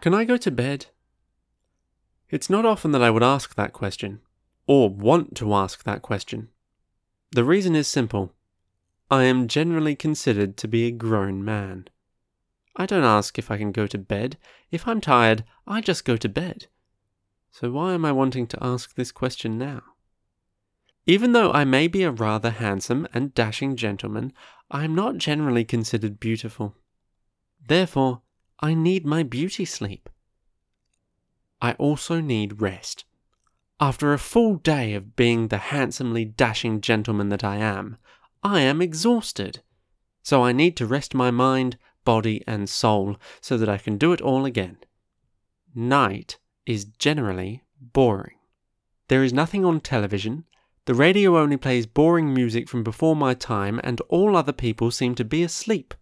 Can I go to bed? It's not often that I would ask that question, or want to ask that question. The reason is simple. I am generally considered to be a grown man. I don't ask if I can go to bed. If I'm tired, I just go to bed. So why am I wanting to ask this question now? Even though I may be a rather handsome and dashing gentleman, I am not generally considered beautiful. Therefore, I need my beauty sleep. I also need rest. After a full day of being the handsomely dashing gentleman that I am, I am exhausted. So I need to rest my mind, body, and soul so that I can do it all again. Night is generally boring. There is nothing on television, the radio only plays boring music from before my time, and all other people seem to be asleep.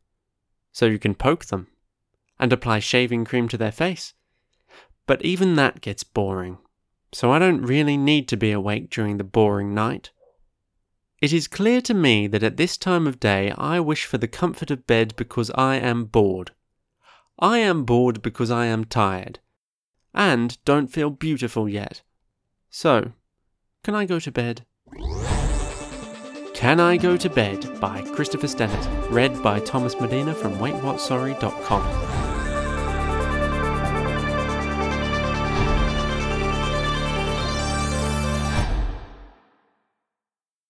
So you can poke them and apply shaving cream to their face. But even that gets boring, so I don't really need to be awake during the boring night. It is clear to me that at this time of day I wish for the comfort of bed because I am bored. I am bored because I am tired, and don't feel beautiful yet. So, can I go to bed? Can I Go to Bed by Christopher Stennett, read by Thomas Medina from WaitWhatSorry.com.